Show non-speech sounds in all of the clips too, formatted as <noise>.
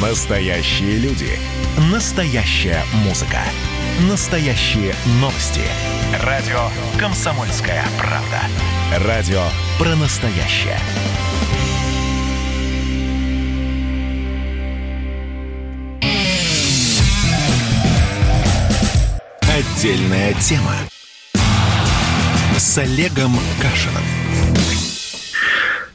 Настоящие люди. Настоящая музыка. Настоящие новости. Радио «Комсомольская правда». Радио про настоящее. Отдельная тема. С Олегом Кашиным.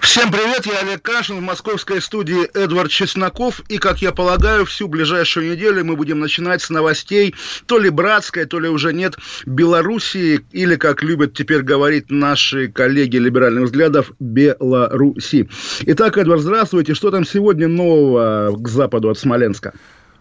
Всем привет, я Олег Кашин, в московской студии Эдвард Чесноков, и, как я полагаю, всю ближайшую неделю мы будем начинать с новостей то ли братской, то ли уже нет Белоруссии, или, как любят теперь говорить наши коллеги либеральных взглядов, Беларуси. Итак, Эдвард, здравствуйте, что там сегодня нового к западу от Смоленска?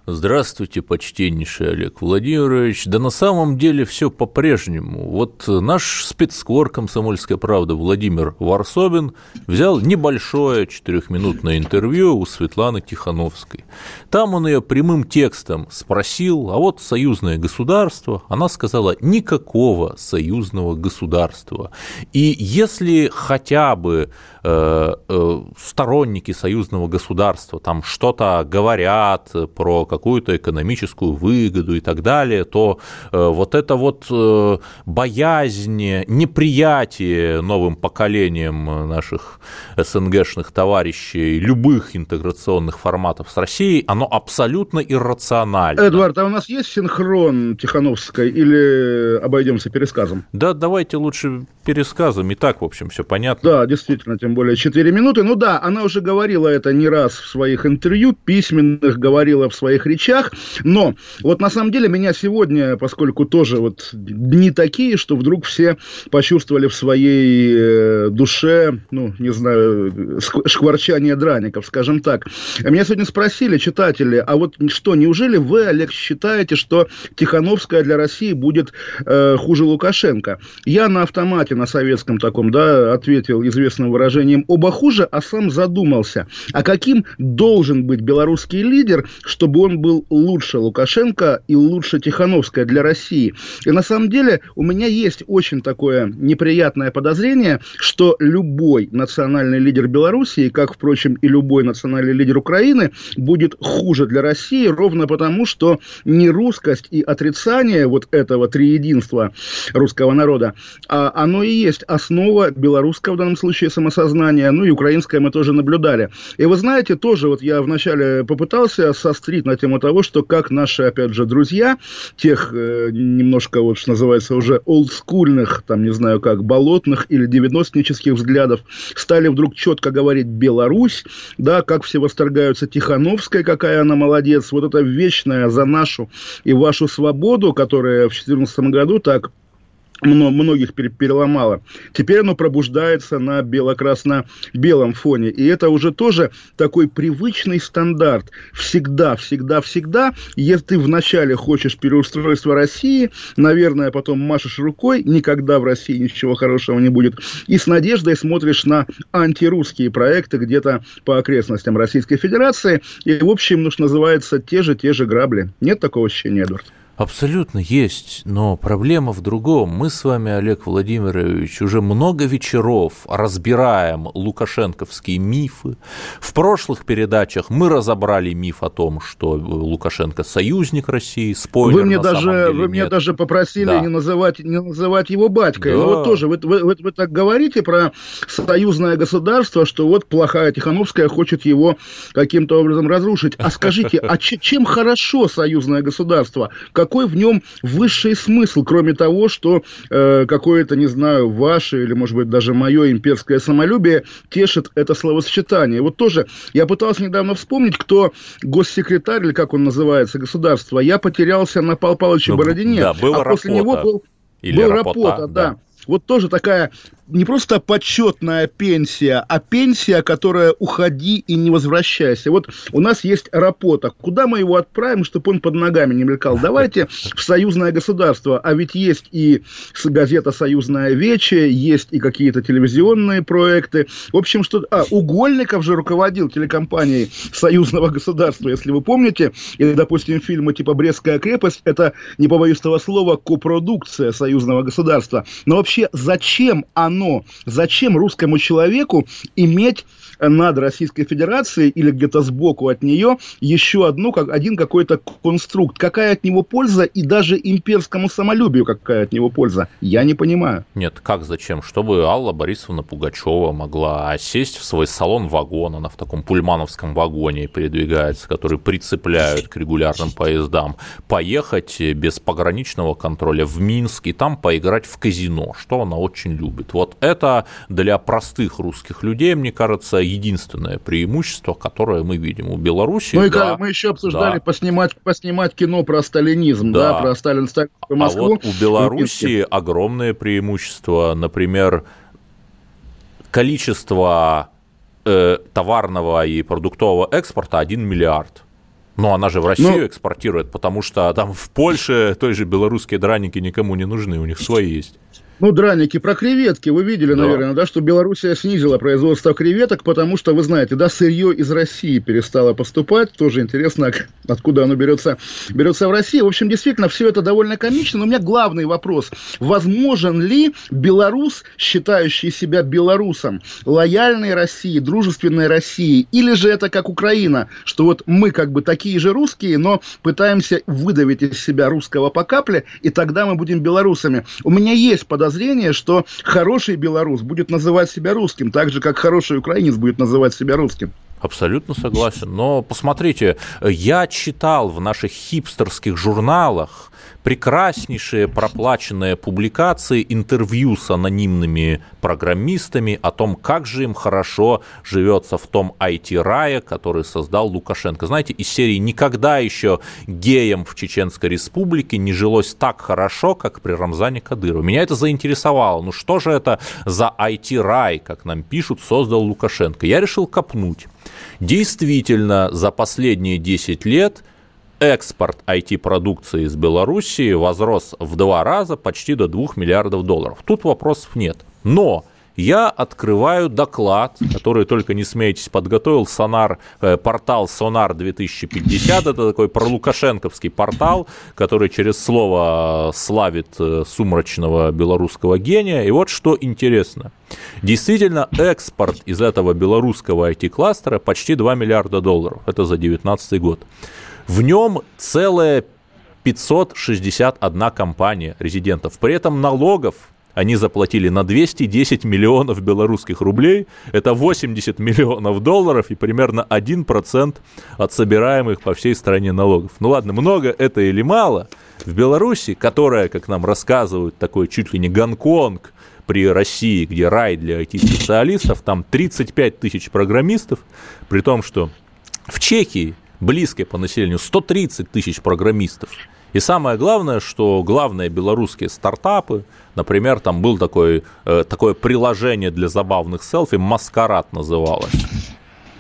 Здравствуйте, почтеннейший Олег Владимирович. Да на самом деле все по-прежнему. Вот наш спецкор «Комсомольская правда» Владимир Варсобин взял небольшое четырехминутное интервью у Светланы Тихановской. Там он ее прямым текстом спросил, а вот союзное государство, она сказала, никакого союзного государства. И если хотя бы сторонники союзного государства там что-то говорят про какую-то экономическую выгоду и так далее, то э, вот это вот э, боязнь, неприятие новым поколением наших СНГшных товарищей любых интеграционных форматов с Россией, оно абсолютно иррационально. Эдвард, а у нас есть синхрон Тихановской или обойдемся пересказом? Да, давайте лучше пересказом, и так, в общем, все понятно. Да, действительно, тем более 4 минуты. Ну да, она уже говорила это не раз в своих интервью, письменных, говорила в своих речах. Но вот на самом деле меня сегодня, поскольку тоже вот дни такие, что вдруг все почувствовали в своей э, душе, ну, не знаю, шкварчание драников, скажем так. Меня сегодня спросили читатели, а вот что, неужели вы, Олег, считаете, что Тихановская для России будет э, хуже Лукашенко? Я на автомате, на советском таком, да, ответил известным выражением «оба хуже», а сам задумался, а каким должен быть белорусский лидер, чтобы он был лучше Лукашенко и лучше Тихановская для России. И на самом деле у меня есть очень такое неприятное подозрение, что любой национальный лидер Белоруссии, как, впрочем, и любой национальный лидер Украины, будет хуже для России ровно потому, что нерусскость и отрицание вот этого триединства русского народа, а оно и есть основа белорусского в данном случае самосознания, ну и украинское мы тоже наблюдали. И вы знаете, тоже вот я вначале попытался сострить на тему того, что как наши, опять же, друзья, тех э, немножко, вот что называется, уже олдскульных, там, не знаю как, болотных или девяностнических взглядов, стали вдруг четко говорить Беларусь, да, как все восторгаются Тихановская, какая она молодец, вот это вечная за нашу и вашу свободу, которая в 2014 году так многих переломало. Теперь оно пробуждается на бело-красно-белом фоне. И это уже тоже такой привычный стандарт. Всегда, всегда, всегда, если ты вначале хочешь переустройства России, наверное, потом машешь рукой, никогда в России ничего хорошего не будет, и с надеждой смотришь на антирусские проекты где-то по окрестностям Российской Федерации, и, в общем, ну, что называется, те же, те же грабли. Нет такого ощущения, Эдвард? Абсолютно есть, но проблема в другом. Мы с вами, Олег Владимирович, уже много вечеров разбираем лукашенковские мифы. В прошлых передачах мы разобрали миф о том, что Лукашенко союзник России. Спойлер, вы мне даже, деле, вы меня даже попросили да. не называть не называть его батькой. Да. Но вот тоже вы, вы, вы, вы так говорите про союзное государство, что вот плохая Тихановская хочет его каким-то образом разрушить. А скажите, а чем хорошо союзное государство? Какой в нем высший смысл, кроме того, что э, какое-то, не знаю, ваше или, может быть, даже мое имперское самолюбие тешит это словосочетание. Вот тоже я пытался недавно вспомнить, кто госсекретарь, или как он называется, государство. Я потерялся на Пал Павловиче ну, Бородине, да, был а после него был, Или был Рапота, да. да. Вот тоже такая не просто почетная пенсия, а пенсия, которая уходи и не возвращайся. Вот у нас есть Рапота. Куда мы его отправим, чтобы он под ногами не мелькал? Давайте в союзное государство. А ведь есть и газета «Союзная Вече», есть и какие-то телевизионные проекты. В общем, что... А, Угольников же руководил телекомпанией союзного государства, если вы помните. И, допустим, фильмы типа «Брестская крепость» — это, не побоюсь этого слова, копродукция союзного государства. Но вообще, зачем оно оно, зачем русскому человеку иметь над Российской Федерацией или где-то сбоку от нее еще одну, как, один какой-то конструкт. Какая от него польза и даже имперскому самолюбию какая от него польза? Я не понимаю. Нет, как зачем? Чтобы Алла Борисовна Пугачева могла сесть в свой салон вагон, она в таком пульмановском вагоне передвигается, который прицепляют к регулярным поездам, поехать без пограничного контроля в Минск и там поиграть в казино, что она очень любит. Вот это для простых русских людей, мне кажется, единственное преимущество, которое мы видим у Беларуси. Ну и да, мы еще обсуждали да. поснимать, поснимать кино про сталинизм, да, да про Сталин, Сталинскую Москву. А вот у Беларуси огромное преимущество, например, количество э, товарного и продуктового экспорта 1 миллиард. Но она же в Россию ну, экспортирует, потому что там в Польше той же белорусские драники никому не нужны, у них свои есть. Ну, драники про креветки. Вы видели, да. наверное, да, что Белоруссия снизила производство креветок, потому что, вы знаете, да, сырье из России перестало поступать. Тоже интересно, откуда оно берется, берется в России. В общем, действительно, все это довольно комично. Но у меня главный вопрос. Возможен ли белорус, считающий себя белорусом, лояльной России, дружественной России, или же это как Украина, что вот мы как бы такие же русские, но пытаемся выдавить из себя русского по капле, и тогда мы будем белорусами. У меня есть подозрение подозрение, что хороший белорус будет называть себя русским, так же, как хороший украинец будет называть себя русским. Абсолютно согласен. Но посмотрите, я читал в наших хипстерских журналах прекраснейшие проплаченные публикации, интервью с анонимными программистами о том, как же им хорошо живется в том IT-рае, который создал Лукашенко. Знаете, из серии «Никогда еще геям в Чеченской Республике не жилось так хорошо, как при Рамзане Кадырове». Меня это заинтересовало. Ну что же это за IT-рай, как нам пишут, создал Лукашенко? Я решил копнуть. Действительно, за последние 10 лет – экспорт IT-продукции из Белоруссии возрос в два раза, почти до 2 миллиардов долларов. Тут вопросов нет. Но я открываю доклад, который, только не смейтесь, подготовил сонар, э, портал Сонар 2050. Это такой пролукашенковский портал, который через слово славит э, сумрачного белорусского гения. И вот что интересно. Действительно, экспорт из этого белорусского IT-кластера почти 2 миллиарда долларов. Это за 2019 год. В нем целая 561 компания резидентов. При этом налогов они заплатили на 210 миллионов белорусских рублей, это 80 миллионов долларов и примерно 1% от собираемых по всей стране налогов. Ну ладно, много это или мало? В Беларуси, которая, как нам рассказывают, такой чуть ли не Гонконг при России, где рай для IT-специалистов, там 35 тысяч программистов, при том, что в Чехии близкой по населению 130 тысяч программистов. И самое главное, что главные белорусские стартапы, например, там был такой, э, такое приложение для забавных селфи, «Маскарад» называлось.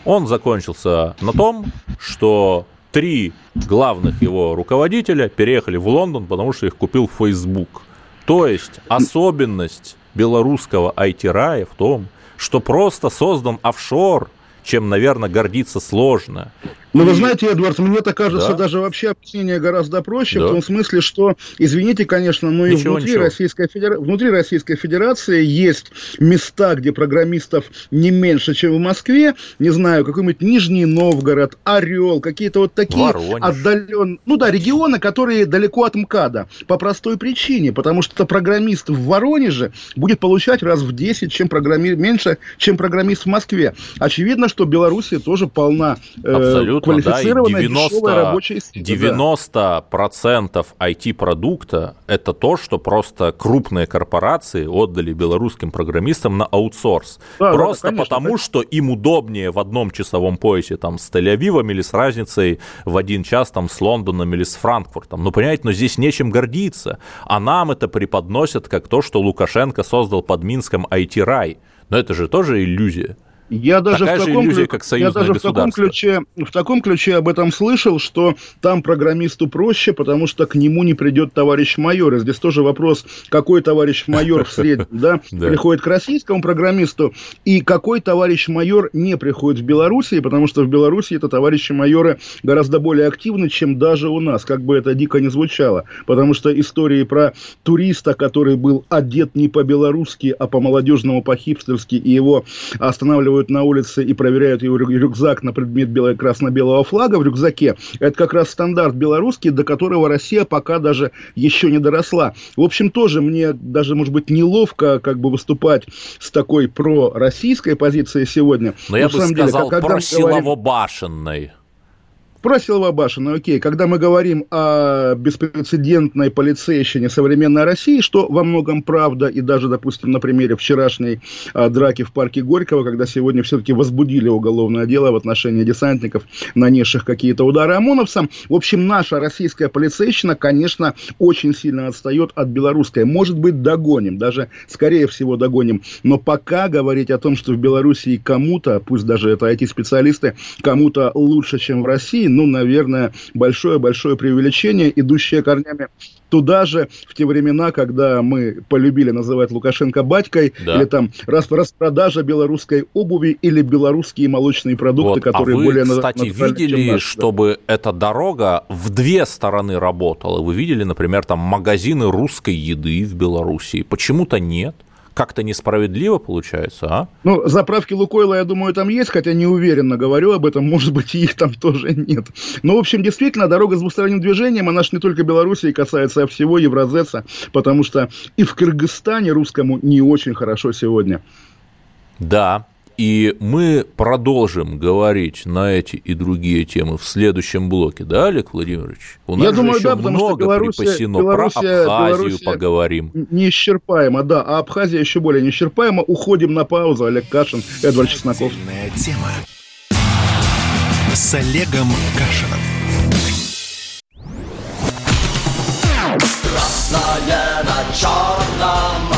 Он закончился на том, что три главных его руководителя переехали в Лондон, потому что их купил Facebook. То есть особенность белорусского IT-рая в том, что просто создан офшор, чем, наверное, гордиться сложно. Ну, вы знаете, Эдвард, мне это кажется да. даже вообще объяснение гораздо проще, да. в том смысле, что, извините, конечно, но и внутри, ничего. Российской Федера... внутри Российской Федерации есть места, где программистов не меньше, чем в Москве, не знаю, какой-нибудь Нижний Новгород, Орел, какие-то вот такие отдаленные, ну да, регионы, которые далеко от МКАДа, по простой причине, потому что программист в Воронеже будет получать раз в 10, чем программи... меньше, чем программист в Москве. Очевидно, что Белоруссия тоже полна э, Абсолютно квалифицированная, да, 90, рабочая сила. 90% процентов IT-продукта – это то, что просто крупные корпорации отдали белорусским программистам на аутсорс. Да, просто да, конечно, потому, да. что им удобнее в одном часовом поясе там, с Тель-Авивом или с разницей в один час там, с Лондоном или с Франкфуртом. Ну, понимаете, но здесь нечем гордиться. А нам это преподносят как то, что Лукашенко создал под Минском IT-рай. Но это же тоже иллюзия. Я даже, Такая в таком, иллюзия, как я даже в, таком ключе, в таком ключе об этом слышал, что там программисту проще, потому что к нему не придет товарищ майор. И здесь тоже вопрос, какой товарищ майор в среднем да, <laughs> приходит к российскому программисту, и какой товарищ майор не приходит в Белоруссии, потому что в Беларуси это товарищи майоры гораздо более активны, чем даже у нас, как бы это дико не звучало. Потому что истории про туриста, который был одет не по-белорусски, а по-молодежному, по-хипстерски, и его останавливали останавливают на улице и проверяют его рюкзак на предмет бело- красно-белого флага в рюкзаке, это как раз стандарт белорусский, до которого Россия пока даже еще не доросла. В общем, тоже мне даже, может быть, неловко как бы выступать с такой пророссийской позицией сегодня. Но, Но я бы сказал, деле, просилово-башенной про Силвабашина, окей, когда мы говорим о беспрецедентной полицейщине современной России, что во многом правда, и даже, допустим, на примере вчерашней а, драки в парке Горького, когда сегодня все-таки возбудили уголовное дело в отношении десантников, нанесших какие-то удары ОМОНовцам. В общем, наша российская полицейщина, конечно, очень сильно отстает от белорусской. Может быть, догоним, даже, скорее всего, догоним. Но пока говорить о том, что в Белоруссии кому-то, пусть даже это IT-специалисты, кому-то лучше, чем в России, ну, наверное, большое-большое преувеличение, идущее корнями туда же, в те времена, когда мы полюбили называть Лукашенко батькой, да. или там распродажа белорусской обуви или белорусские молочные продукты, вот. которые а вы, более... кстати, видели, наши, чтобы да. эта дорога в две стороны работала? Вы видели, например, там магазины русской еды в Белоруссии? Почему-то нет как-то несправедливо получается, а? Ну, заправки Лукойла, я думаю, там есть, хотя не уверенно говорю об этом, может быть, и их там тоже нет. Но, в общем, действительно, дорога с двусторонним движением, она же не только Белоруссии касается, а всего Евразеса, потому что и в Кыргызстане русскому не очень хорошо сегодня. Да, и мы продолжим говорить на эти и другие темы в следующем блоке, да, Олег Владимирович? У нас Я думаю, да, потому много что Белоруссия, припасено. Белоруссия, Про Абхазию Белоруссия поговорим. Неисчерпаема, да, а Абхазия еще более неисчерпаема. Уходим на паузу. Олег Кашин, Эдвард Чесноков. тема с Олегом Кашином. Красное на черном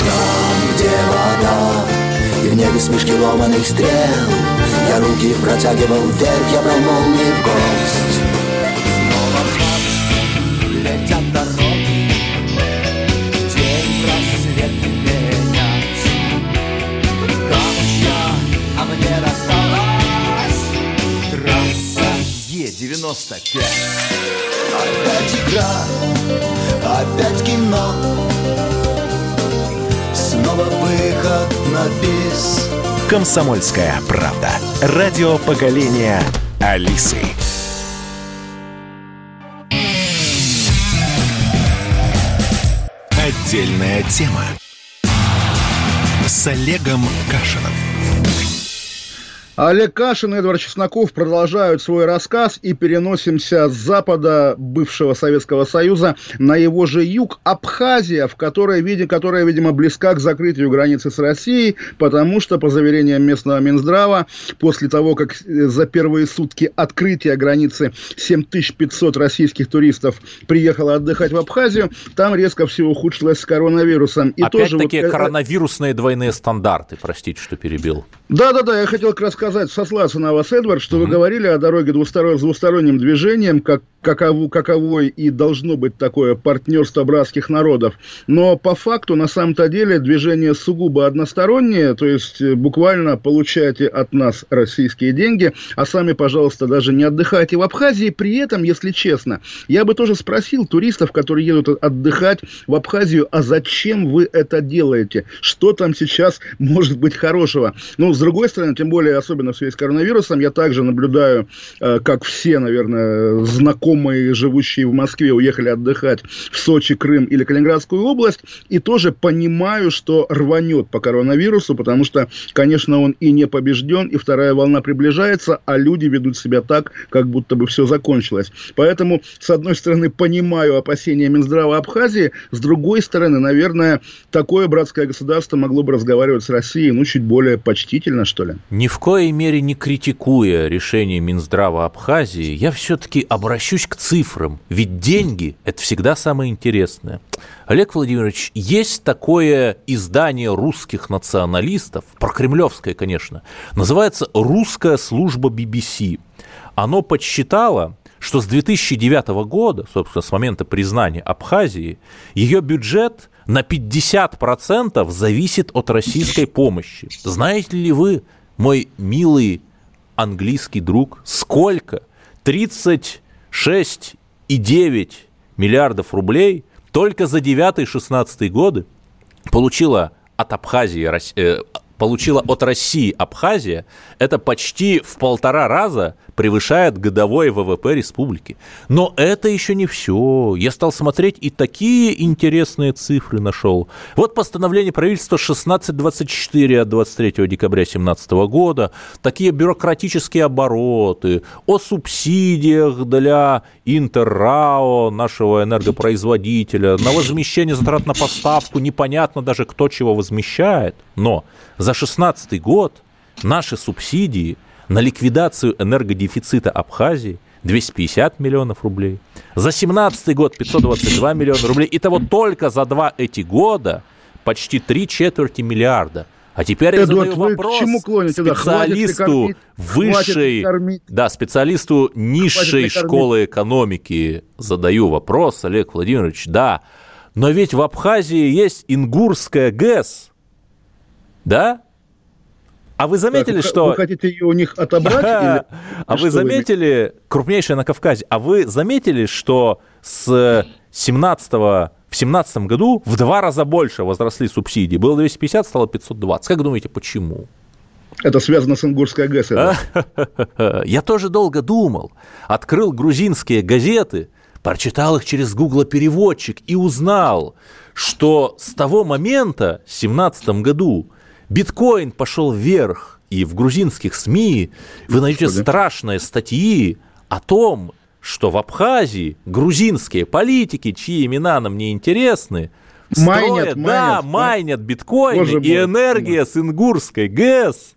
Там, где вода, и в небе смешки ломаных стрел, Я руки протягивал вверх, я брал молнии в гость. Снова летят дороги, Е-95 Опять игра, опять кино. Снова выход на бис. Комсомольская правда. Радио поколения Алисы. Отдельная тема. С Олегом Кашином. Олег Кашин и Эдвард Чесноков продолжают свой рассказ и переносимся с запада бывшего Советского Союза на его же юг, Абхазия, в которой, видим, которая, видимо, близка к закрытию границы с Россией, потому что, по заверениям местного Минздрава, после того, как за первые сутки открытия границы 7500 российских туристов приехало отдыхать в Абхазию, там резко все ухудшилось с коронавирусом. И Опять-таки вот... коронавирусные двойные стандарты, простите, что перебил. Да-да-да, я хотел как раз сказать, сослаться на вас, Эдвард, что mm-hmm. вы говорили о дороге двусторон, с двусторонним движением, как каково, каковой и должно быть такое партнерство братских народов. Но по факту, на самом-то деле, движение сугубо одностороннее, то есть э, буквально получайте от нас российские деньги, а сами, пожалуйста, даже не отдыхайте в Абхазии. При этом, если честно, я бы тоже спросил туристов, которые едут отдыхать в Абхазию, а зачем вы это делаете? Что там сейчас может быть хорошего? Ну, с другой стороны, тем более, особенно в связи с коронавирусом, я также наблюдаю, э, как все, наверное, знакомые живущие в Москве, уехали отдыхать в Сочи, Крым или Калининградскую область, и тоже понимаю, что рванет по коронавирусу, потому что, конечно, он и не побежден, и вторая волна приближается, а люди ведут себя так, как будто бы все закончилось. Поэтому, с одной стороны, понимаю опасения Минздрава Абхазии, с другой стороны, наверное, такое братское государство могло бы разговаривать с Россией, ну, чуть более почтительно, что ли. Ни в коей мере не критикуя решение Минздрава Абхазии, я все-таки обращусь к цифрам, ведь деньги – это всегда самое интересное. Олег Владимирович, есть такое издание русских националистов, прокремлевское, конечно, называется «Русская служба BBC». Оно подсчитало, что с 2009 года, собственно, с момента признания Абхазии, ее бюджет на 50% зависит от российской помощи. Знаете ли вы, мой милый английский друг, сколько? 30 6 9 миллиардов рублей только за 9-16 годы получила от Абхазии, э, получила от России Абхазия, это почти в полтора раза превышает годовой ВВП республики. Но это еще не все. Я стал смотреть и такие интересные цифры нашел. Вот постановление правительства 1624 от 23 декабря 2017 года, такие бюрократические обороты, о субсидиях для Интеррао, нашего энергопроизводителя, на возмещение затрат на поставку, непонятно даже, кто чего возмещает. Но за 16 год наши субсидии – на ликвидацию энергодефицита Абхазии 250 миллионов рублей. За 17 год 522 миллиона рублей. Итого только за два эти года почти три четверти миллиарда. А теперь я задаю вопрос чему клоните? специалисту да, высшей, да, специалисту низшей школы экономики задаю вопрос, Олег Владимирович, да, но ведь в Абхазии есть Ингурская ГЭС, да? А вы заметили, так, что... Вы хотите ее у них отобрать? <laughs> Или... А вы заметили, крупнейшая на Кавказе, а вы заметили, что с 17 в 17 году в два раза больше возросли субсидии? Было 250, стало 520. Как думаете, почему? Это связано с Ингурской ГЭС. <laughs> Я тоже долго думал. Открыл грузинские газеты, прочитал их через гугло-переводчик и узнал, что с того момента, в 17 году, биткоин пошел вверх, и в грузинских СМИ вы найдете Господи. страшные статьи о том, что в Абхазии грузинские политики, чьи имена нам не интересны, майнят, строят, майнят, да, майнят биткоины, Боже и энергия с Ингурской ГЭС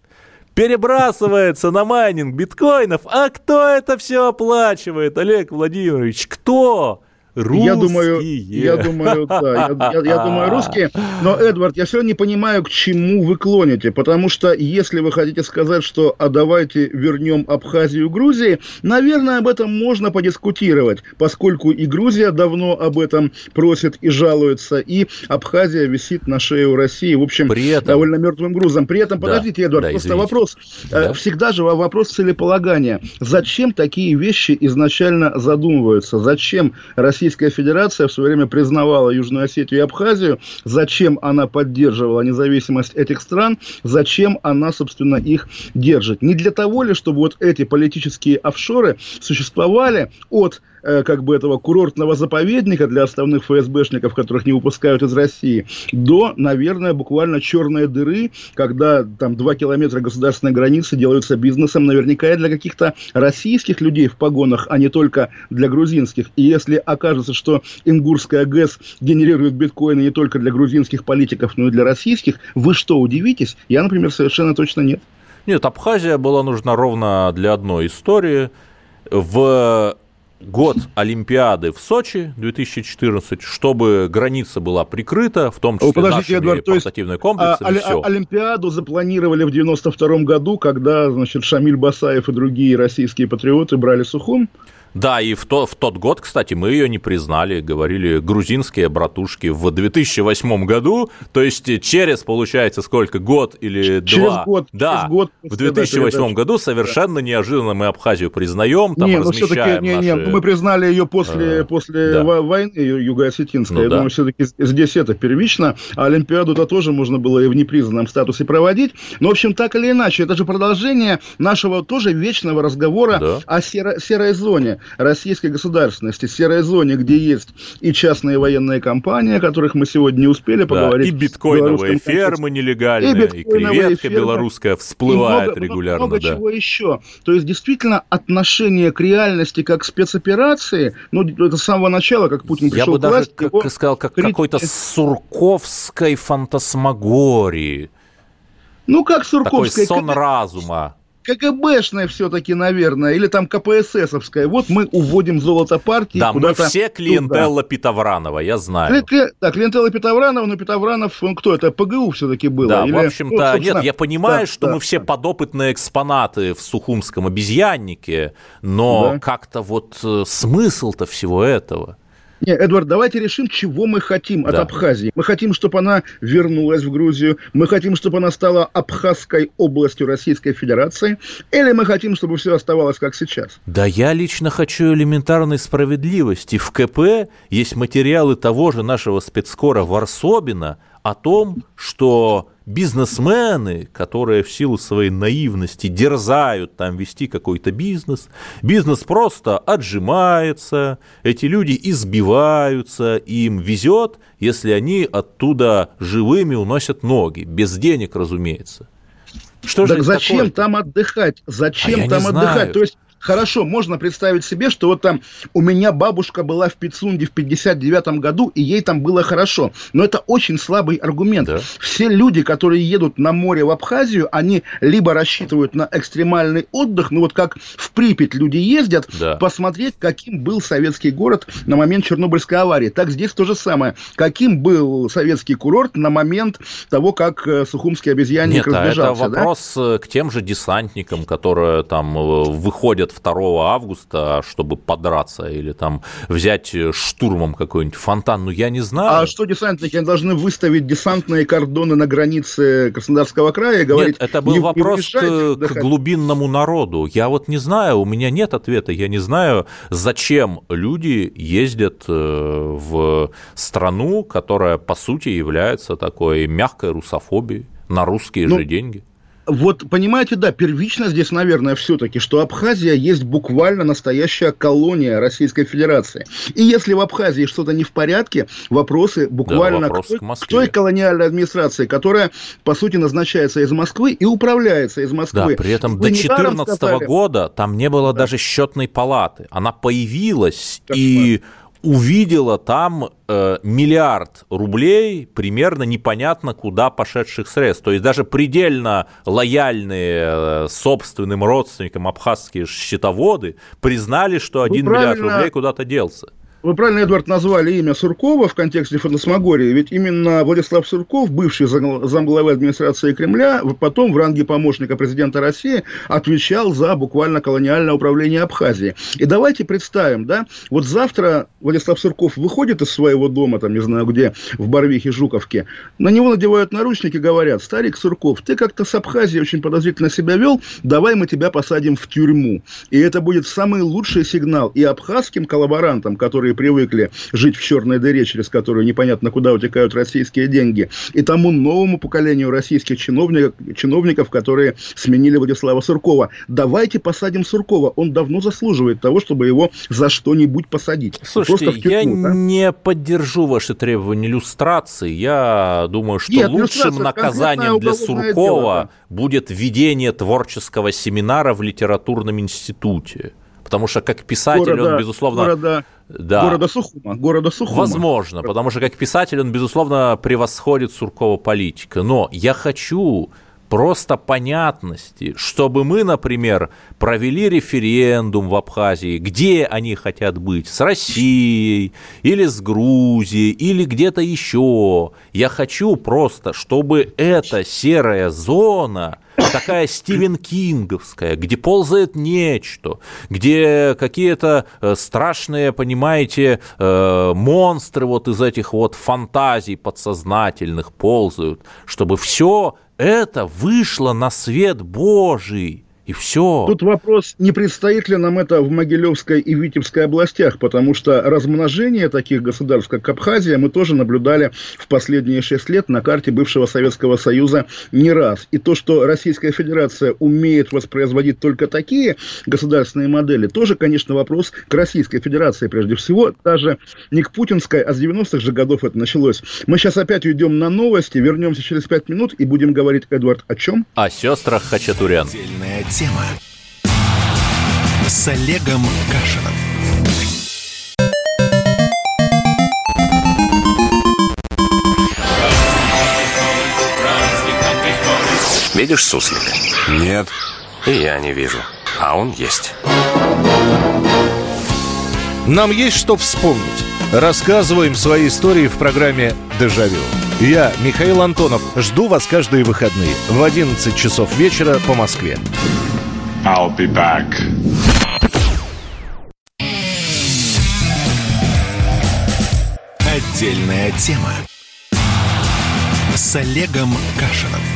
перебрасывается на майнинг биткоинов. А кто это все оплачивает, Олег Владимирович? Кто? Русские. Я думаю, я думаю, да, я, я, я думаю, русские. Но, Эдвард, я все не понимаю, к чему вы клоните, потому что если вы хотите сказать, что а давайте вернем Абхазию Грузии, наверное, об этом можно подискутировать, поскольку и Грузия давно об этом просит и жалуется, и Абхазия висит на шее у России, в общем, При этом... довольно мертвым грузом. При этом, подождите, да, Эдвард, да, просто извините. вопрос, э, да. всегда же вопрос целеполагания. Зачем такие вещи изначально задумываются? Зачем Россия Российская Федерация в свое время признавала Южную Осетию и Абхазию, зачем она поддерживала независимость этих стран, зачем она, собственно, их держит. Не для того ли, чтобы вот эти политические офшоры существовали от как бы этого курортного заповедника для основных ФСБшников, которых не выпускают из России, до, наверное, буквально черной дыры, когда там два километра государственной границы делаются бизнесом наверняка и для каких-то российских людей в погонах, а не только для грузинских. И если окажется, что Ингурская ГЭС генерирует биткоины не только для грузинских политиков, но и для российских, вы что, удивитесь? Я, например, совершенно точно нет. Нет, Абхазия была нужна ровно для одной истории. В год Олимпиады в Сочи 2014, чтобы граница была прикрыта, в том числе Подождите, нашими Эдуард, портативные комплексы. А, все. Олимпиаду запланировали в 92 году, когда, значит, Шамиль Басаев и другие российские патриоты брали Сухум. Да, и в, то, в тот год, кстати, мы ее не признали, говорили грузинские братушки в 2008 году, то есть через, получается, сколько, год или через два? Год, да, через год. В 2008 году совершенно да. неожиданно мы Абхазию признаем, там не, ну, размещаем не, наши... не, мы признали ее после, а, после да. войны юго-осетинской, ну, я да. думаю, все-таки здесь это первично, а Олимпиаду-то тоже можно было и в непризнанном статусе проводить, но, в общем, так или иначе, это же продолжение нашего тоже вечного разговора да. о серо- серой зоне российской государственности, серой зоне, где есть и частные военные компании, о которых мы сегодня не успели поговорить. Да, и биткоиновые фермы нелегальные, и, и креветка фермы, белорусская всплывает много, регулярно. Много, много да. чего еще. То есть, действительно, отношение к реальности как к спецоперации, ну, это с самого начала, как Путин пришел Я бы к власти, даже как, сказал, как крит... какой-то сурковской фантасмагории. Ну, как сурковская. Такой сон разума. КГБшная все-таки, наверное, или там КПССовская. Вот мы уводим золото партии Да, мы все клиентелла туда. Питовранова, я знаю. Кли, да, клиентелла Питовранова, но Питовранов, он кто это, ПГУ все-таки было? Да, или, в общем-то, ну, нет, я понимаю, да, что да, мы все да. подопытные экспонаты в Сухумском обезьяннике, но да. как-то вот э, смысл-то всего этого – Не, Эдвард, давайте решим, чего мы хотим да. от Абхазии. Мы хотим, чтобы она вернулась в Грузию, мы хотим, чтобы она стала Абхазской областью Российской Федерации, или мы хотим, чтобы все оставалось как сейчас? Да я лично хочу элементарной справедливости. В КП есть материалы того же нашего спецскора Варсобина о том, что бизнесмены, которые в силу своей наивности дерзают там вести какой-то бизнес, бизнес просто отжимается, эти люди избиваются, им везет, если они оттуда живыми уносят ноги, без денег, разумеется. Что так же зачем такое? там отдыхать? Зачем а там отдыхать? Знаю. То есть хорошо, можно представить себе, что вот там у меня бабушка была в Пицунде в 59 году, и ей там было хорошо. Но это очень слабый аргумент. Да. Все люди, которые едут на море в Абхазию, они либо рассчитывают на экстремальный отдых, ну вот как в Припять люди ездят, да. посмотреть, каким был советский город на момент Чернобыльской аварии. Так здесь то же самое. Каким был советский курорт на момент того, как э, Сухумский обезьянник Нет, разбежался. А это вопрос да? к тем же десантникам, которые там э, выходят 2 августа, чтобы подраться или там взять штурмом какой-нибудь фонтан, ну я не знаю. А что десантники они должны выставить десантные кордоны на границе Краснодарского края и говорить... Нет, это был не, вопрос не к, к глубинному народу. Я вот не знаю, у меня нет ответа. Я не знаю, зачем люди ездят э, в страну, которая по сути является такой мягкой русофобией на русские ну, же деньги. Вот, понимаете, да, первично здесь, наверное, все-таки, что Абхазия есть буквально настоящая колония Российской Федерации. И если в Абхазии что-то не в порядке, вопросы буквально да, вопрос к, той, к той колониальной администрации, которая, по сути, назначается из Москвы и управляется из Москвы. Да, при этом Вы до 2014 года там не было да. даже счетной палаты. Она появилась, Кошмар. и увидела там э, миллиард рублей, примерно непонятно куда пошедших средств. То есть даже предельно лояльные э, собственным родственникам абхазские счетоводы признали, что один миллиард рублей куда-то делся. Вы правильно, Эдвард, назвали имя Суркова в контексте фантасмагории, ведь именно Владислав Сурков, бывший замглавы администрации Кремля, потом в ранге помощника президента России отвечал за буквально колониальное управление Абхазией. И давайте представим, да, вот завтра Владислав Сурков выходит из своего дома, там, не знаю где, в Барвихе, Жуковке, на него надевают наручники, говорят, старик Сурков, ты как-то с Абхазией очень подозрительно себя вел, давай мы тебя посадим в тюрьму. И это будет самый лучший сигнал и абхазским коллаборантам, которые привыкли жить в черной дыре, через которую непонятно куда утекают российские деньги, и тому новому поколению российских чиновников, чиновников которые сменили Владислава Суркова. Давайте посадим Суркова. Он давно заслуживает того, чтобы его за что-нибудь посадить. Слушайте, тюрьму, я да? не поддержу ваши требования иллюстрации. Я думаю, что Нет, лучшим наказанием для Суркова дело, да. будет введение творческого семинара в литературном институте. Потому что как писатель города, он, безусловно... Города, да, города Сухума. Города Сухума. Возможно, потому что как писатель он, безусловно, превосходит Суркова политика. Но я хочу просто понятности, чтобы мы, например, провели референдум в Абхазии, где они хотят быть, с Россией или с Грузией или где-то еще. Я хочу просто, чтобы эта серая зона такая Стивен Кинговская, где ползает нечто, где какие-то э, страшные, понимаете, э, монстры вот из этих вот фантазий подсознательных ползают, чтобы все это вышло на свет Божий. И все. Тут вопрос, не предстоит ли нам это в Могилевской и Витебской областях, потому что размножение таких государств, как Абхазия, мы тоже наблюдали в последние шесть лет на карте бывшего Советского Союза не раз. И то, что Российская Федерация умеет воспроизводить только такие государственные модели, тоже, конечно, вопрос к Российской Федерации прежде всего, даже не к путинской, а с 90-х же годов это началось. Мы сейчас опять уйдем на новости, вернемся через пять минут и будем говорить, Эдвард, о чем? О сестрах Хачатурян тема с Олегом Кашиным. Видишь суслика? Нет. И я не вижу. А он есть. Нам есть что вспомнить. Рассказываем свои истории в программе «Дежавю». Я, Михаил Антонов, жду вас каждые выходные в 11 часов вечера по Москве. I'll be back. Отдельная тема с Олегом Кашиным.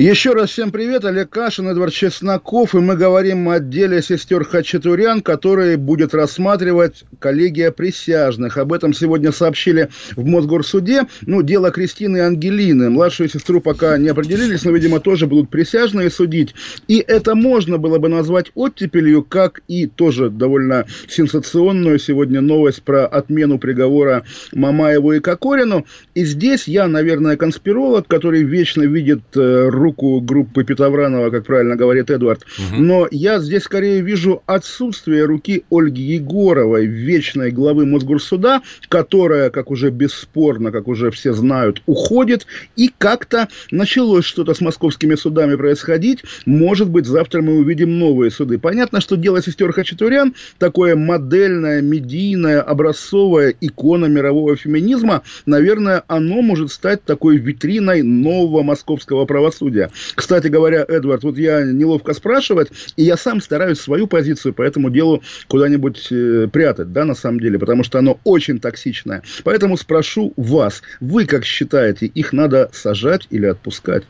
Еще раз всем привет, Олег Кашин, Эдвард Чесноков, и мы говорим о деле сестер Хачатурян, который будет рассматривать коллегия присяжных. Об этом сегодня сообщили в Мосгорсуде. Ну, дело Кристины и Ангелины. Младшую сестру пока не определились, но, видимо, тоже будут присяжные судить. И это можно было бы назвать оттепелью, как и тоже довольно сенсационную сегодня новость про отмену приговора Мамаеву и Кокорину. И здесь я, наверное, конспиролог, который вечно видит руку э, руку группы Петровранова, как правильно говорит Эдвард. Угу. Но я здесь скорее вижу отсутствие руки Ольги Егоровой, вечной главы Мосгорсуда, которая, как уже бесспорно, как уже все знают, уходит. И как-то началось что-то с московскими судами происходить. Может быть, завтра мы увидим новые суды. Понятно, что дело сестер Хачатурян такое модельное, медийное, образцовая икона мирового феминизма. Наверное, оно может стать такой витриной нового московского правосудия судья. Кстати говоря, Эдвард, вот я неловко спрашивать, и я сам стараюсь свою позицию по этому делу куда-нибудь э, прятать, да, на самом деле, потому что оно очень токсичное. Поэтому спрошу вас, вы как считаете, их надо сажать или отпускать?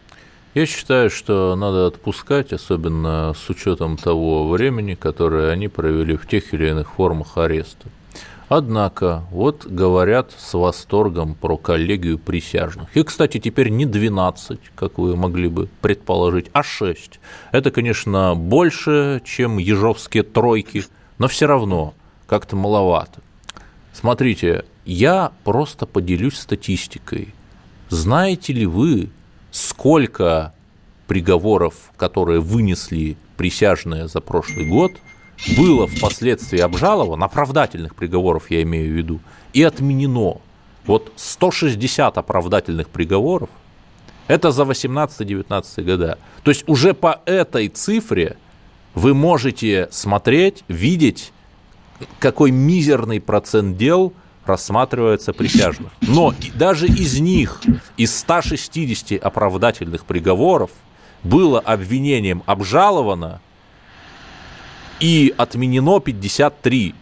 Я считаю, что надо отпускать, особенно с учетом того времени, которое они провели в тех или иных формах ареста. Однако, вот говорят с восторгом про коллегию присяжных. И, кстати, теперь не 12, как вы могли бы предположить, а 6. Это, конечно, больше, чем ежовские тройки, но все равно как-то маловато. Смотрите, я просто поделюсь статистикой. Знаете ли вы, сколько приговоров, которые вынесли присяжные за прошлый год – было впоследствии обжаловано, оправдательных приговоров я имею в виду, и отменено. Вот 160 оправдательных приговоров, это за 18-19 года. То есть уже по этой цифре вы можете смотреть, видеть, какой мизерный процент дел рассматривается присяжных. Но даже из них, из 160 оправдательных приговоров, было обвинением обжаловано и отменено 53.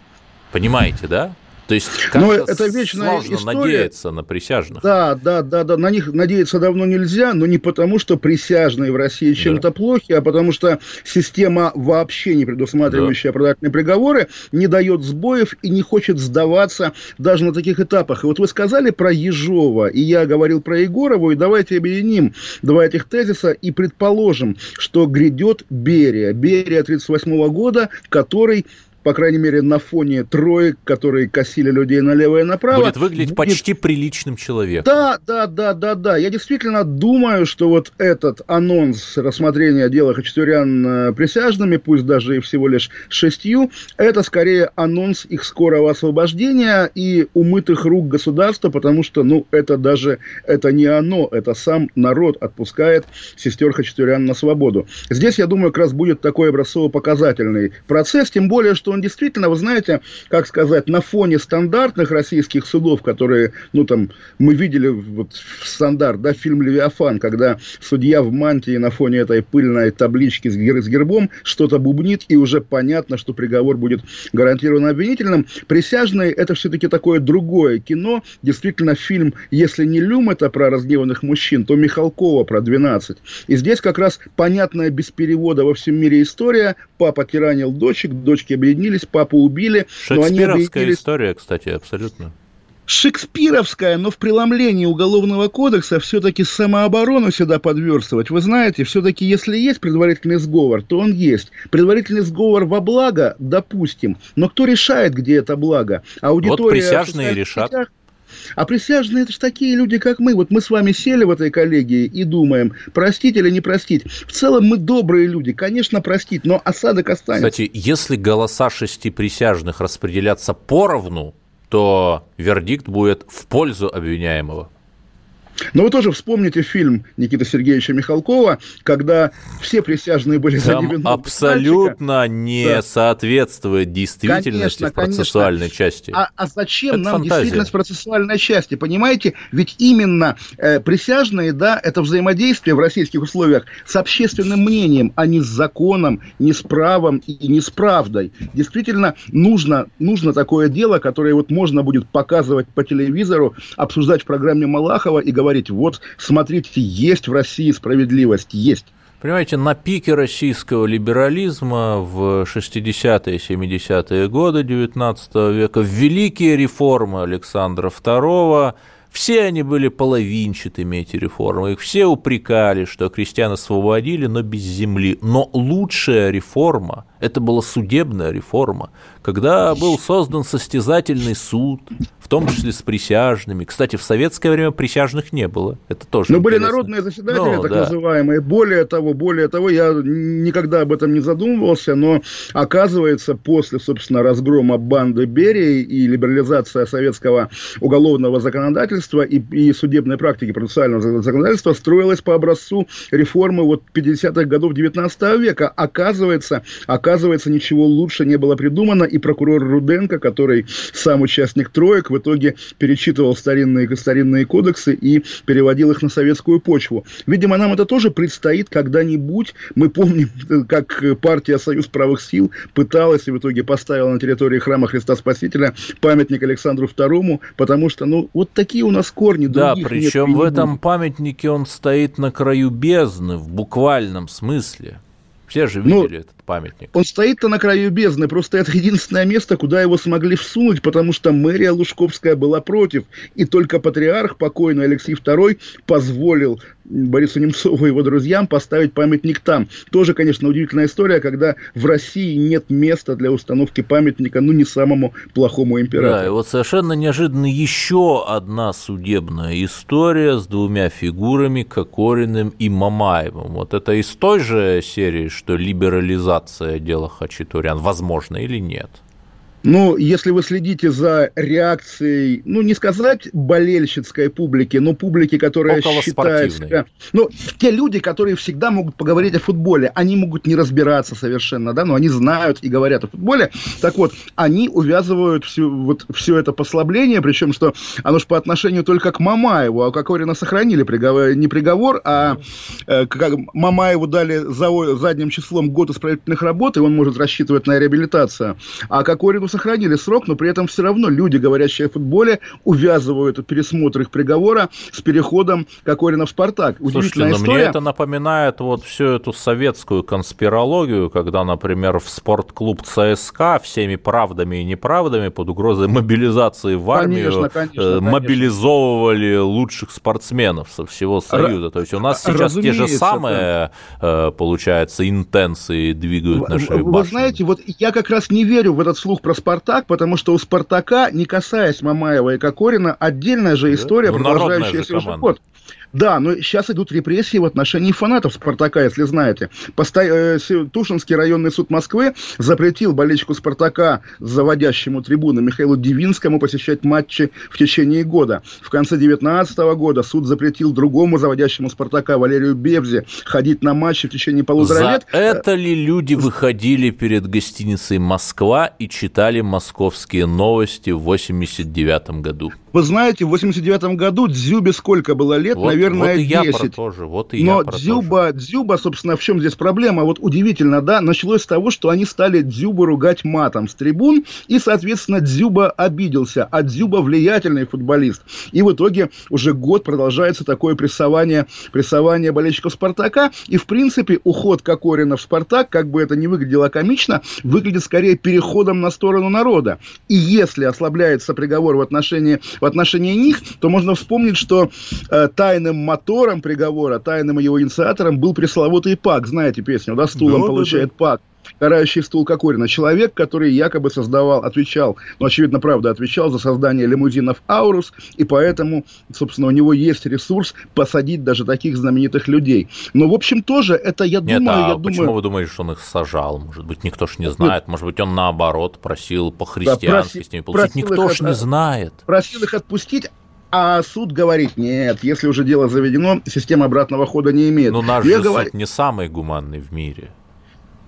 Понимаете, да? То есть ну, это вечная сложно история. надеяться на присяжных. Да, да, да, да. На них надеяться давно нельзя, но не потому, что присяжные в России чем-то да. плохи, а потому что система вообще не предусматривающая да. оправдательные приговоры не дает сбоев и не хочет сдаваться даже на таких этапах. И вот вы сказали про Ежова, и я говорил про Егорову, и давайте объединим два этих тезиса и предположим, что грядет Берия. Берия 1938 года, который по крайней мере, на фоне троек, которые косили людей налево и направо. Будет выглядеть будет... почти приличным человеком. Да, да, да, да, да. Я действительно думаю, что вот этот анонс рассмотрения дела Хачатурян э, присяжными, пусть даже и всего лишь шестью, это скорее анонс их скорого освобождения и умытых рук государства, потому что, ну, это даже, это не оно, это сам народ отпускает сестер Хачатурян на свободу. Здесь, я думаю, как раз будет такой образцово-показательный процесс, тем более, что он действительно, вы знаете, как сказать, на фоне стандартных российских судов, которые, ну, там, мы видели вот стандарт, да, фильм «Левиафан», когда судья в мантии на фоне этой пыльной таблички с, гер с гербом что-то бубнит, и уже понятно, что приговор будет гарантированно обвинительным. «Присяжные» — это все-таки такое другое кино. Действительно, фильм, если не «Люм» — это про разгневанных мужчин, то Михалкова про «12». И здесь как раз понятная без перевода во всем мире история. Папа тиранил дочек, дочки объединились, объединились, папу убили. Они объединились... история, кстати, абсолютно. Шекспировская, но в преломлении Уголовного кодекса все-таки самооборону сюда подверстывать. Вы знаете, все-таки если есть предварительный сговор, то он есть. Предварительный сговор во благо, допустим. Но кто решает, где это благо? Аудитория... Вот присяжные решат. Сетях, а присяжные это же такие люди, как мы. Вот мы с вами сели в этой коллегии и думаем, простить или не простить. В целом мы добрые люди, конечно, простить, но осадок останется. Кстати, если голоса шести присяжных распределяться поровну, то вердикт будет в пользу обвиняемого. Но вы тоже вспомните фильм Никиты Сергеевича Михалкова, когда все присяжные были Там за абсолютно не да. соответствует действительности конечно, в процессуальной конечно. части. А, а зачем это нам фантазия. действительность процессуальной части? Понимаете, ведь именно э, присяжные, да, это взаимодействие в российских условиях с общественным мнением, а не с законом, не с правом и не с правдой. Действительно, нужно, нужно такое дело, которое вот можно будет показывать по телевизору, обсуждать в программе Малахова и говорить, вот, смотрите, есть в России справедливость, есть. Понимаете, на пике российского либерализма в 60-е, 70-е годы XIX века, в великие реформы Александра II, все они были половинчатыми, эти реформы. Их все упрекали, что крестьян освободили, но без земли. Но лучшая реформа – это была судебная реформа, когда был создан состязательный суд, в том числе с присяжными. Кстати, в советское время присяжных не было. Это тоже. Но были народные заседатели, но, ну так да. называемые. Более того, более того, я никогда об этом не задумывался, но оказывается, после, собственно, разгрома банды Берии и либерализации советского уголовного законодательства и, и судебной практики процессуального законодательства строилась по образцу реформы вот 50-х годов 19 века. Оказывается, оказывается, ничего лучше не было придумано, и прокурор Руденко, который сам участник троек, в итоге перечитывал старинные, старинные кодексы и переводил их на советскую почву. Видимо, нам это тоже предстоит когда-нибудь. Мы помним, <laughs> как партия «Союз правых сил» пыталась и в итоге поставила на территории храма Христа Спасителя памятник Александру II, потому что, ну, вот такие у нас корни. Да, причем в этом памятнике он стоит на краю бездны, в буквальном смысле. Все же ну, видели ну, этот памятник. Он стоит-то на краю бездны, просто это единственное место, куда его смогли всунуть, потому что мэрия Лужковская была против, и только патриарх, покойный Алексей II, позволил Борису Немцову и его друзьям поставить памятник там. Тоже, конечно, удивительная история, когда в России нет места для установки памятника, ну, не самому плохому императору. Да, и вот совершенно неожиданно еще одна судебная история с двумя фигурами, Кокориным и Мамаевым. Вот это из той же серии, что либерализация дела Хачатурян, возможно или нет? Ну, если вы следите за реакцией, ну, не сказать болельщицкой публики, но публики, которая считает себя... Ну, те люди, которые всегда могут поговорить о футболе, они могут не разбираться совершенно, да, но они знают и говорят о футболе. Так вот, они увязывают всю, вот, все это послабление, причем, что оно же по отношению только к Мамаеву, а Кокорина сохранили приговор, не приговор, а э, как Мамаеву дали за, задним числом год исправительных работ, и он может рассчитывать на реабилитацию. А Кокорину сохранили срок, но при этом все равно люди, говорящие о футболе, увязывают пересмотр их приговора с переходом Кокорина в «Спартак». Слушайте, история. мне это напоминает вот всю эту советскую конспирологию, когда, например, в спортклуб ЦСКА всеми правдами и неправдами под угрозой мобилизации в армию конечно, конечно, э, мобилизовывали лучших спортсменов со всего Союза. То есть у нас сейчас те же самые, да. Э, получается, интенции двигают наши Вы, вы знаете, вот я как раз не верю в этот слух про «Спартак», потому что у «Спартака», не касаясь Мамаева и Кокорина, отдельная же история, да? продолжающаяся уже год. Да, но сейчас идут репрессии в отношении фанатов «Спартака», если знаете. Посто... Э, Тушинский районный суд Москвы запретил болельщику «Спартака», заводящему трибуны Михаилу Дивинскому посещать матчи в течение года. В конце 2019 года суд запретил другому заводящему «Спартака» Валерию Бевзе ходить на матчи в течение полутора За лет. это ли люди выходили перед гостиницей «Москва» и читали московские новости в 89 году? Вы знаете, в 89 году Дзюбе сколько было лет? Вот, Наверное, вот и 10. Я про то же, вот и Но я про Дзюба, то же. Дзюба, собственно, в чем здесь проблема? Вот удивительно, да, началось с того, что они стали Дзюбу ругать матом с трибун, и, соответственно, Дзюба обиделся, а Дзюба влиятельный футболист. И в итоге уже год продолжается такое прессование, прессование болельщиков «Спартака», и, в принципе, уход Кокорина в «Спартак», как бы это ни выглядело комично, выглядит скорее переходом на сторону народа. И если ослабляется приговор в отношении в отношении них, то можно вспомнить, что э, тайным мотором приговора, тайным его инициатором был пресловутый ПАК. Знаете песню, да, стулом да, получает да, да. ПАК карающий стул Кокорина. Человек, который якобы создавал, отвечал, ну, очевидно, правда, отвечал за создание лимузинов «Аурус», и поэтому, собственно, у него есть ресурс посадить даже таких знаменитых людей. Но, в общем, тоже это, я Нет, думаю... а я почему думаю... вы думаете, что он их сажал? Может быть, никто ж не знает. Может быть, он, наоборот, просил по-христиански да, проси, с ними получить. Никто ж не знает. Просил их отпустить, А суд говорит, нет, если уже дело заведено, система обратного хода не имеет. Но наш же говор... суд не самый гуманный в мире.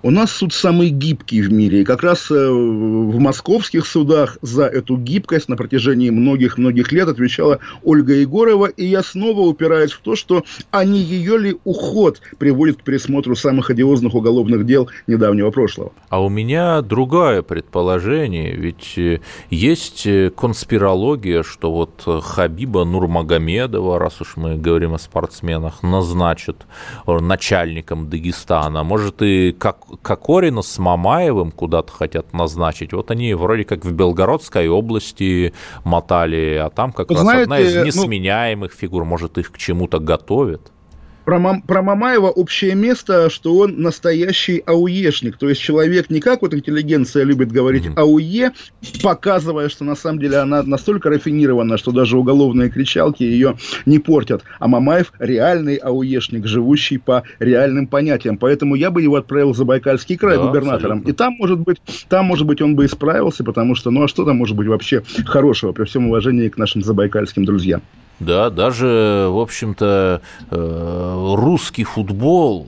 У нас суд самый гибкий в мире. И как раз э, в московских судах за эту гибкость на протяжении многих-многих лет отвечала Ольга Егорова. И я снова упираюсь в то, что а не ее ли уход приводит к пересмотру самых одиозных уголовных дел недавнего прошлого. А у меня другое предположение. Ведь э, есть э, конспирология, что вот Хабиба Нурмагомедова, раз уж мы говорим о спортсменах, назначат начальником Дагестана. Может, и как Кокорина с Мамаевым куда-то хотят назначить. Вот они вроде как в Белгородской области мотали, а там как Вы раз знаете, одна из ну, несменяемых ну... фигур. Может, их к чему-то готовят? Про, Мам, про Мамаева общее место, что он настоящий ауешник, то есть человек не как вот интеллигенция любит говорить mm-hmm. ауе, показывая, что на самом деле она настолько рафинирована, что даже уголовные кричалки ее не портят. А Мамаев реальный ауешник, живущий по реальным понятиям. Поэтому я бы его отправил в Забайкальский край да, губернатором. Абсолютно. И там, может быть, там, может быть, он бы исправился, потому что, ну а что там может быть вообще хорошего, при всем уважении к нашим забайкальским друзьям? Да, даже, в общем-то, э, русский футбол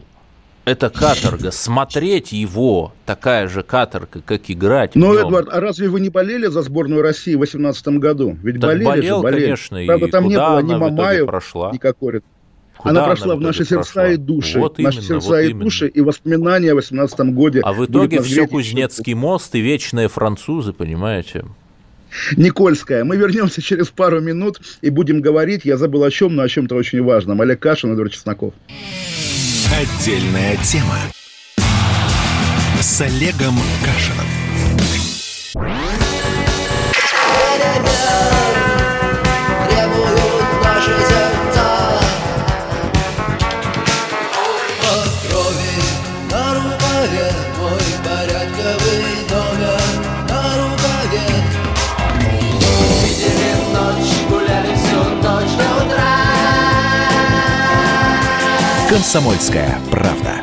это каторга. Смотреть его такая же каторга, как играть. Но, Эдвард, а разве вы не болели за сборную России в 2018 году? Ведь так болели болел, же, болели. конечно. Правда, там не было ни Мамаев, прошла? ни Кокорин. Куда она прошла она в наши сердца прошла? и души. Вот наши именно, сердца вот и именно. души, и воспоминания о 18 году. А в итоге все Кузнецкий мост и вечные французы, понимаете? Никольская. Мы вернемся через пару минут и будем говорить, я забыл о чем, но о чем-то очень важном. Олег Кашин, Эдвард Чесноков. Отдельная тема с Олегом Кашином. «Комсомольская правда».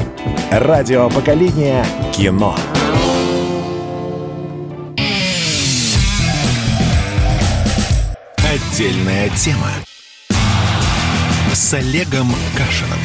Радио поколения кино. Отдельная тема с Олегом Кашиным.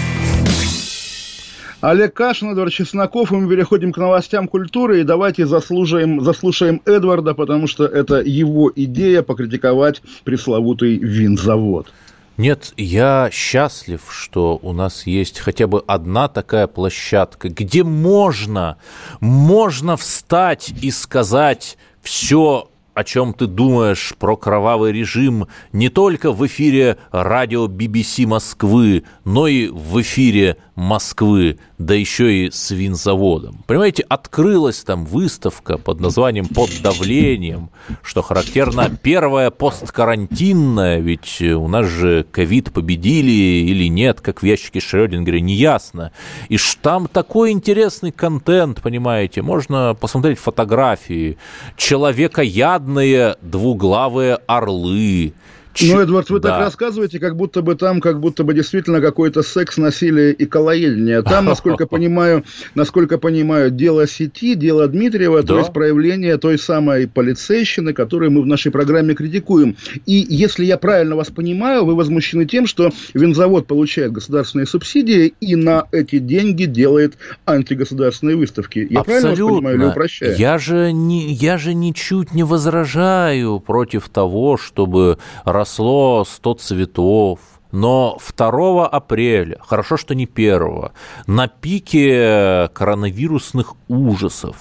Олег Кашин, Эдвард Чесноков, и мы переходим к новостям культуры, и давайте заслушаем, заслушаем Эдварда, потому что это его идея покритиковать пресловутый винзавод. Нет, я счастлив, что у нас есть хотя бы одна такая площадка, где можно, можно встать и сказать все о чем ты думаешь про кровавый режим не только в эфире радио BBC Москвы, но и в эфире Москвы, да еще и с винзаводом. Понимаете, открылась там выставка под названием «Под давлением», что характерно первая посткарантинная, ведь у нас же ковид победили или нет, как в ящике Шрёдингера, неясно. И там такой интересный контент, понимаете, можно посмотреть фотографии. Человекоядные двуглавые орлы, ну, Эдвард, вы да. так рассказываете, как будто бы там, как будто бы действительно какой-то секс, насилие и колоедение. Там, насколько <laughs> понимаю, насколько понимаю, дело сети, дело Дмитриева, да. то есть проявление той самой полицейщины, которую мы в нашей программе критикуем. И если я правильно вас понимаю, вы возмущены тем, что винзавод получает государственные субсидии и на эти деньги делает антигосударственные выставки. Я Абсолютно. правильно вас понимаю или упрощаю? Я же, не, я же ничуть не возражаю против того, чтобы росло 100 цветов, но 2 апреля, хорошо, что не 1, на пике коронавирусных ужасов,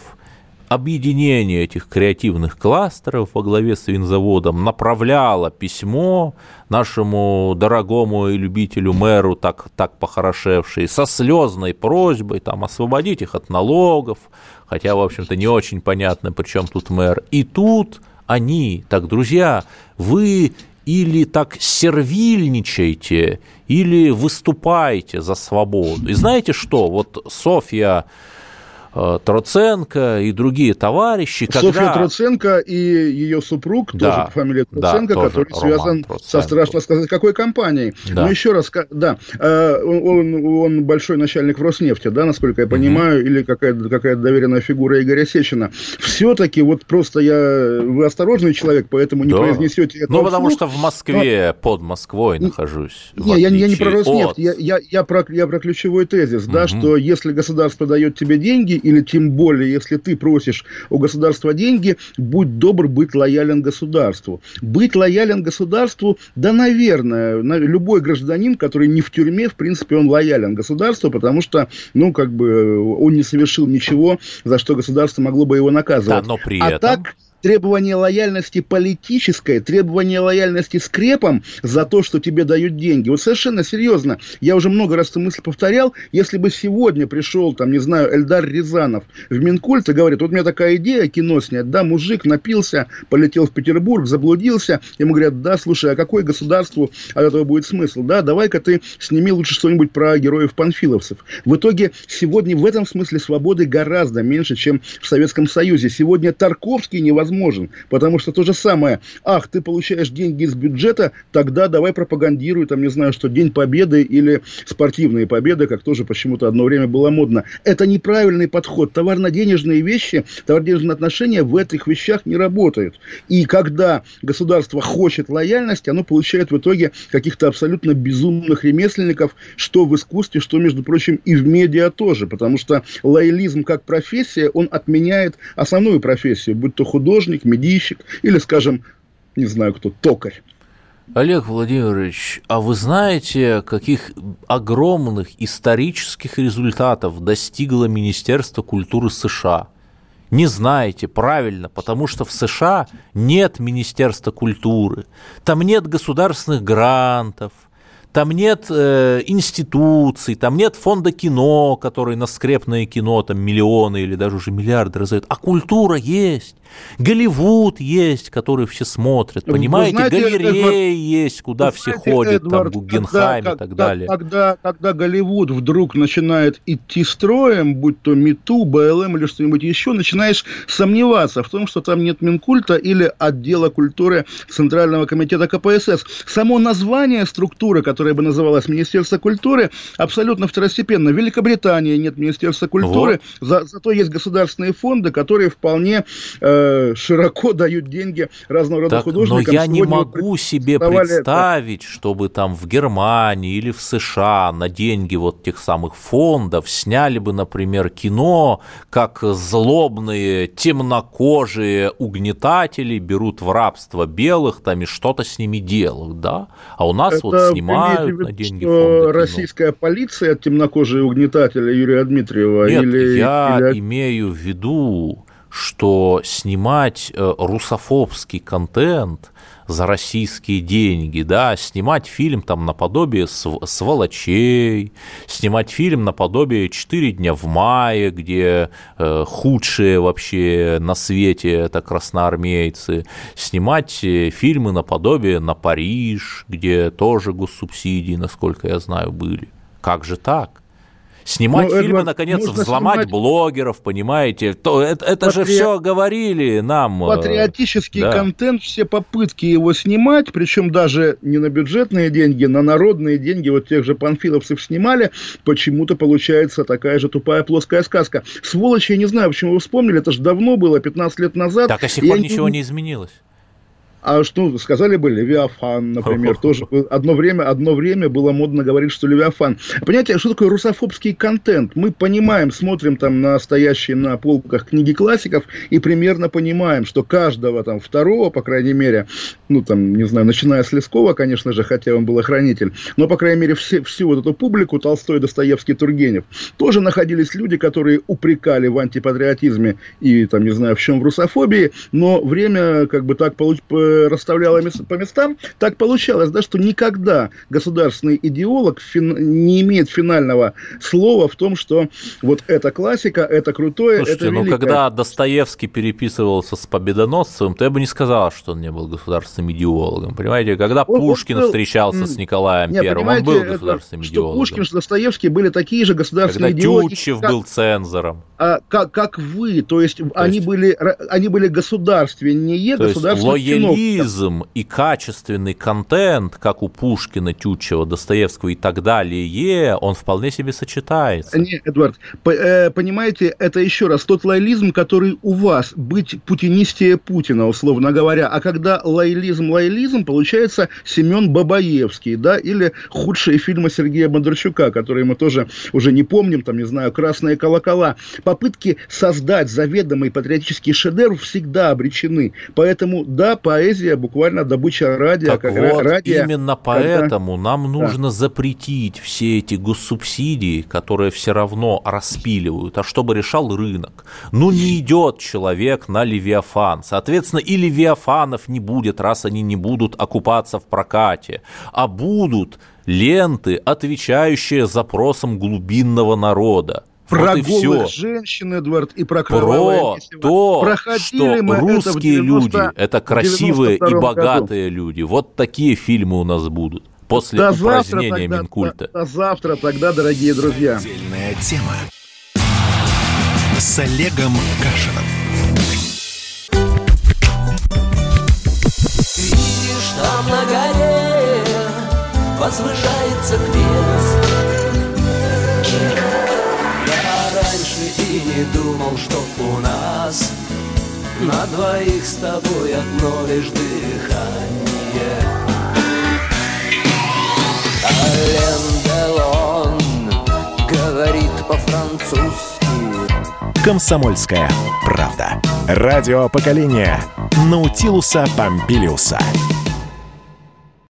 объединение этих креативных кластеров во главе с винзаводом направляло письмо нашему дорогому и любителю мэру, так, так похорошевшей, со слезной просьбой там, освободить их от налогов, хотя, в общем-то, не очень понятно, при чем тут мэр. И тут они, так, друзья, вы или так сервильничаете, или выступаете за свободу. И знаете что? Вот Софья Троценко и другие товарищи. Когда... Софья Троценко и ее супруг, да, тоже фамилия Троценко, да, который связан Троценко. со, страшно сказать, какой компанией. Да. Но еще раз, да, э, он, он большой начальник в Роснефти, да, насколько я понимаю, угу. или какая-то какая доверенная фигура Игоря Сечина. Все-таки вот просто я... Вы осторожный человек, поэтому не да. произнесете это Ну, потому вслух, что в Москве, но... под Москвой нахожусь. Не, я, я не про Роснефть, от... я, я, я, про, я про ключевой тезис, угу. да, что если государство дает тебе деньги, или тем более, если ты просишь у государства деньги, будь добр быть лоялен государству. Быть лоялен государству, да, наверное, любой гражданин, который не в тюрьме, в принципе, он лоялен государству, потому что, ну, как бы, он не совершил ничего, за что государство могло бы его наказывать. Да, но при а этом... так требование лояльности политической, требование лояльности скрепом за то, что тебе дают деньги. Вот совершенно серьезно, я уже много раз эту мысль повторял, если бы сегодня пришел, там, не знаю, Эльдар Рязанов в Минкульт и говорит, вот у меня такая идея кино снять, да, мужик напился, полетел в Петербург, заблудился, ему говорят, да, слушай, а какой государству от этого будет смысл? Да, давай-ка ты сними лучше что-нибудь про героев-панфиловцев. В итоге сегодня в этом смысле свободы гораздо меньше, чем в Советском Союзе. Сегодня Тарковский невозможно возможен. Потому что то же самое, ах, ты получаешь деньги из бюджета, тогда давай пропагандируй, там, не знаю, что День Победы или спортивные победы, как тоже почему-то одно время было модно. Это неправильный подход. Товарно-денежные вещи, товарно-денежные отношения в этих вещах не работают. И когда государство хочет лояльности, оно получает в итоге каких-то абсолютно безумных ремесленников, что в искусстве, что, между прочим, и в медиа тоже. Потому что лоялизм как профессия, он отменяет основную профессию, будь то художник, художник, медийщик или, скажем, не знаю кто, токарь. Олег Владимирович, а вы знаете, каких огромных исторических результатов достигло Министерство культуры США? Не знаете, правильно, потому что в США нет Министерства культуры, там нет государственных грантов, там нет э, институций, там нет фонда кино, который на скрепное кино там миллионы или даже уже миллиарды раздает, а культура есть. Голливуд есть, который все смотрят, понимаете? знаете, Галереи Эдвард, есть, куда все знаете, ходят, Эдвард, там Гугенхайм и так далее. Когда, когда Голливуд вдруг начинает идти строем, будь то МИТУ, БЛМ или что-нибудь еще, начинаешь сомневаться в том, что там нет Минкульта или отдела культуры Центрального комитета КПСС. Само название структуры, которая бы называлась Министерство культуры, абсолютно второстепенно. В Великобритании нет Министерства культуры, вот. за, зато есть государственные фонды, которые вполне э, широко дают деньги разного рода так, художникам. Но я не могу себе представить, это. чтобы там в Германии или в США на деньги вот тех самых фондов сняли бы, например, кино, как злобные темнокожие угнетатели берут в рабство белых там и что-то с ними делают, да? А у нас это вот снимают на деньги фонда Российская полиция темнокожие угнетатели Юрия Дмитриева? Нет, или, я или... имею в виду что снимать э, русофобский контент за российские деньги, да, снимать фильм там наподобие «Сволочей», снимать фильм наподобие «Четыре дня в мае», где э, худшие вообще на свете это красноармейцы, снимать э, фильмы наподобие «На Париж», где тоже госсубсидии, насколько я знаю, были. Как же так? Снимать ну, фильмы, Эдвард, наконец, взломать снимать... блогеров, понимаете? То, это это Патри... же все говорили нам. Э, Патриотический да. контент, все попытки его снимать, причем даже не на бюджетные деньги, на народные деньги, вот тех же панфиловцев снимали, почему-то получается такая же тупая плоская сказка. Сволочи, я не знаю, почему вы вспомнили, это же давно было, 15 лет назад. Так, а сих пор ничего не... не изменилось. А что сказали бы Левиафан, например, <laughs> тоже одно время, одно время было модно говорить, что Левиафан. Понимаете, что такое русофобский контент? Мы понимаем, смотрим там на стоящие на полках книги классиков и примерно понимаем, что каждого там второго, по крайней мере, ну там, не знаю, начиная с Лескова, конечно же, хотя он был охранитель, но, по крайней мере, все, всю вот эту публику, Толстой, Достоевский, Тургенев, тоже находились люди, которые упрекали в антипатриотизме и, там, не знаю, в чем в русофобии, но время как бы так получилось расставляла по местам, так получалось, да, что никогда государственный идеолог не имеет финального слова в том, что вот это классика, это крутое, Слушайте, это ну великое. когда Достоевский переписывался с Победоносцевым, то я бы не сказал, что он не был государственным идеологом. Понимаете, когда Он- он Пушкин был- встречался с Николаем Не, Первым, он был это, государственным что идеологом. Пушкин, что Достоевский были такие же Когда государственные идеологи, Тютчев как- был цензором. а, как, как вы, то есть, они есть- были они были государственнее То есть государственных лоялизм и качественный контент, как у Пушкина, Тютчева, Достоевского и так далее, он вполне себе сочетается. Не, Эдуард, по- э, понимаете, это еще раз тот лоялизм, который у вас, быть путинистее Путина, условно говоря. А когда лоялизм, лоялизм, получается Семен Бабаевский, да, или худшие фильмы Сергея Бондарчука, которые мы тоже уже не помним, там, не знаю, «Красные колокола». Попытки создать заведомый патриотический шедевр всегда обречены. Поэтому, да, поэзия буквально добыча радио. Так как вот, радио, именно когда- поэтому нам нужно запретить все эти госсубсидии, которые все равно распиливают, а чтобы решал рынок. Ну, не идет человек на Левиафан. Соответственно, и Левиафанов не будет, раз они не будут окупаться в прокате, а будут ленты, отвечающие запросам глубинного народа. Про вот и голых все. женщин, Эдвард, и про Про месиво. то, Проходили что это русские 90 люди – это красивые и 92 году. богатые люди. Вот такие фильмы у нас будут после До завтра упразднения тогда, Минкульта. до, до завтра тогда, дорогие друзья. Отдельная тема. С Олегом Кашиным. Видишь, там на горе возвышается крест. Раньше и не думал, что у нас на двоих с тобой одно лишь дыхание. Ален Делон говорит по-французски. Комсомольская правда. Радио поколения Наутилуса Помпилиуса.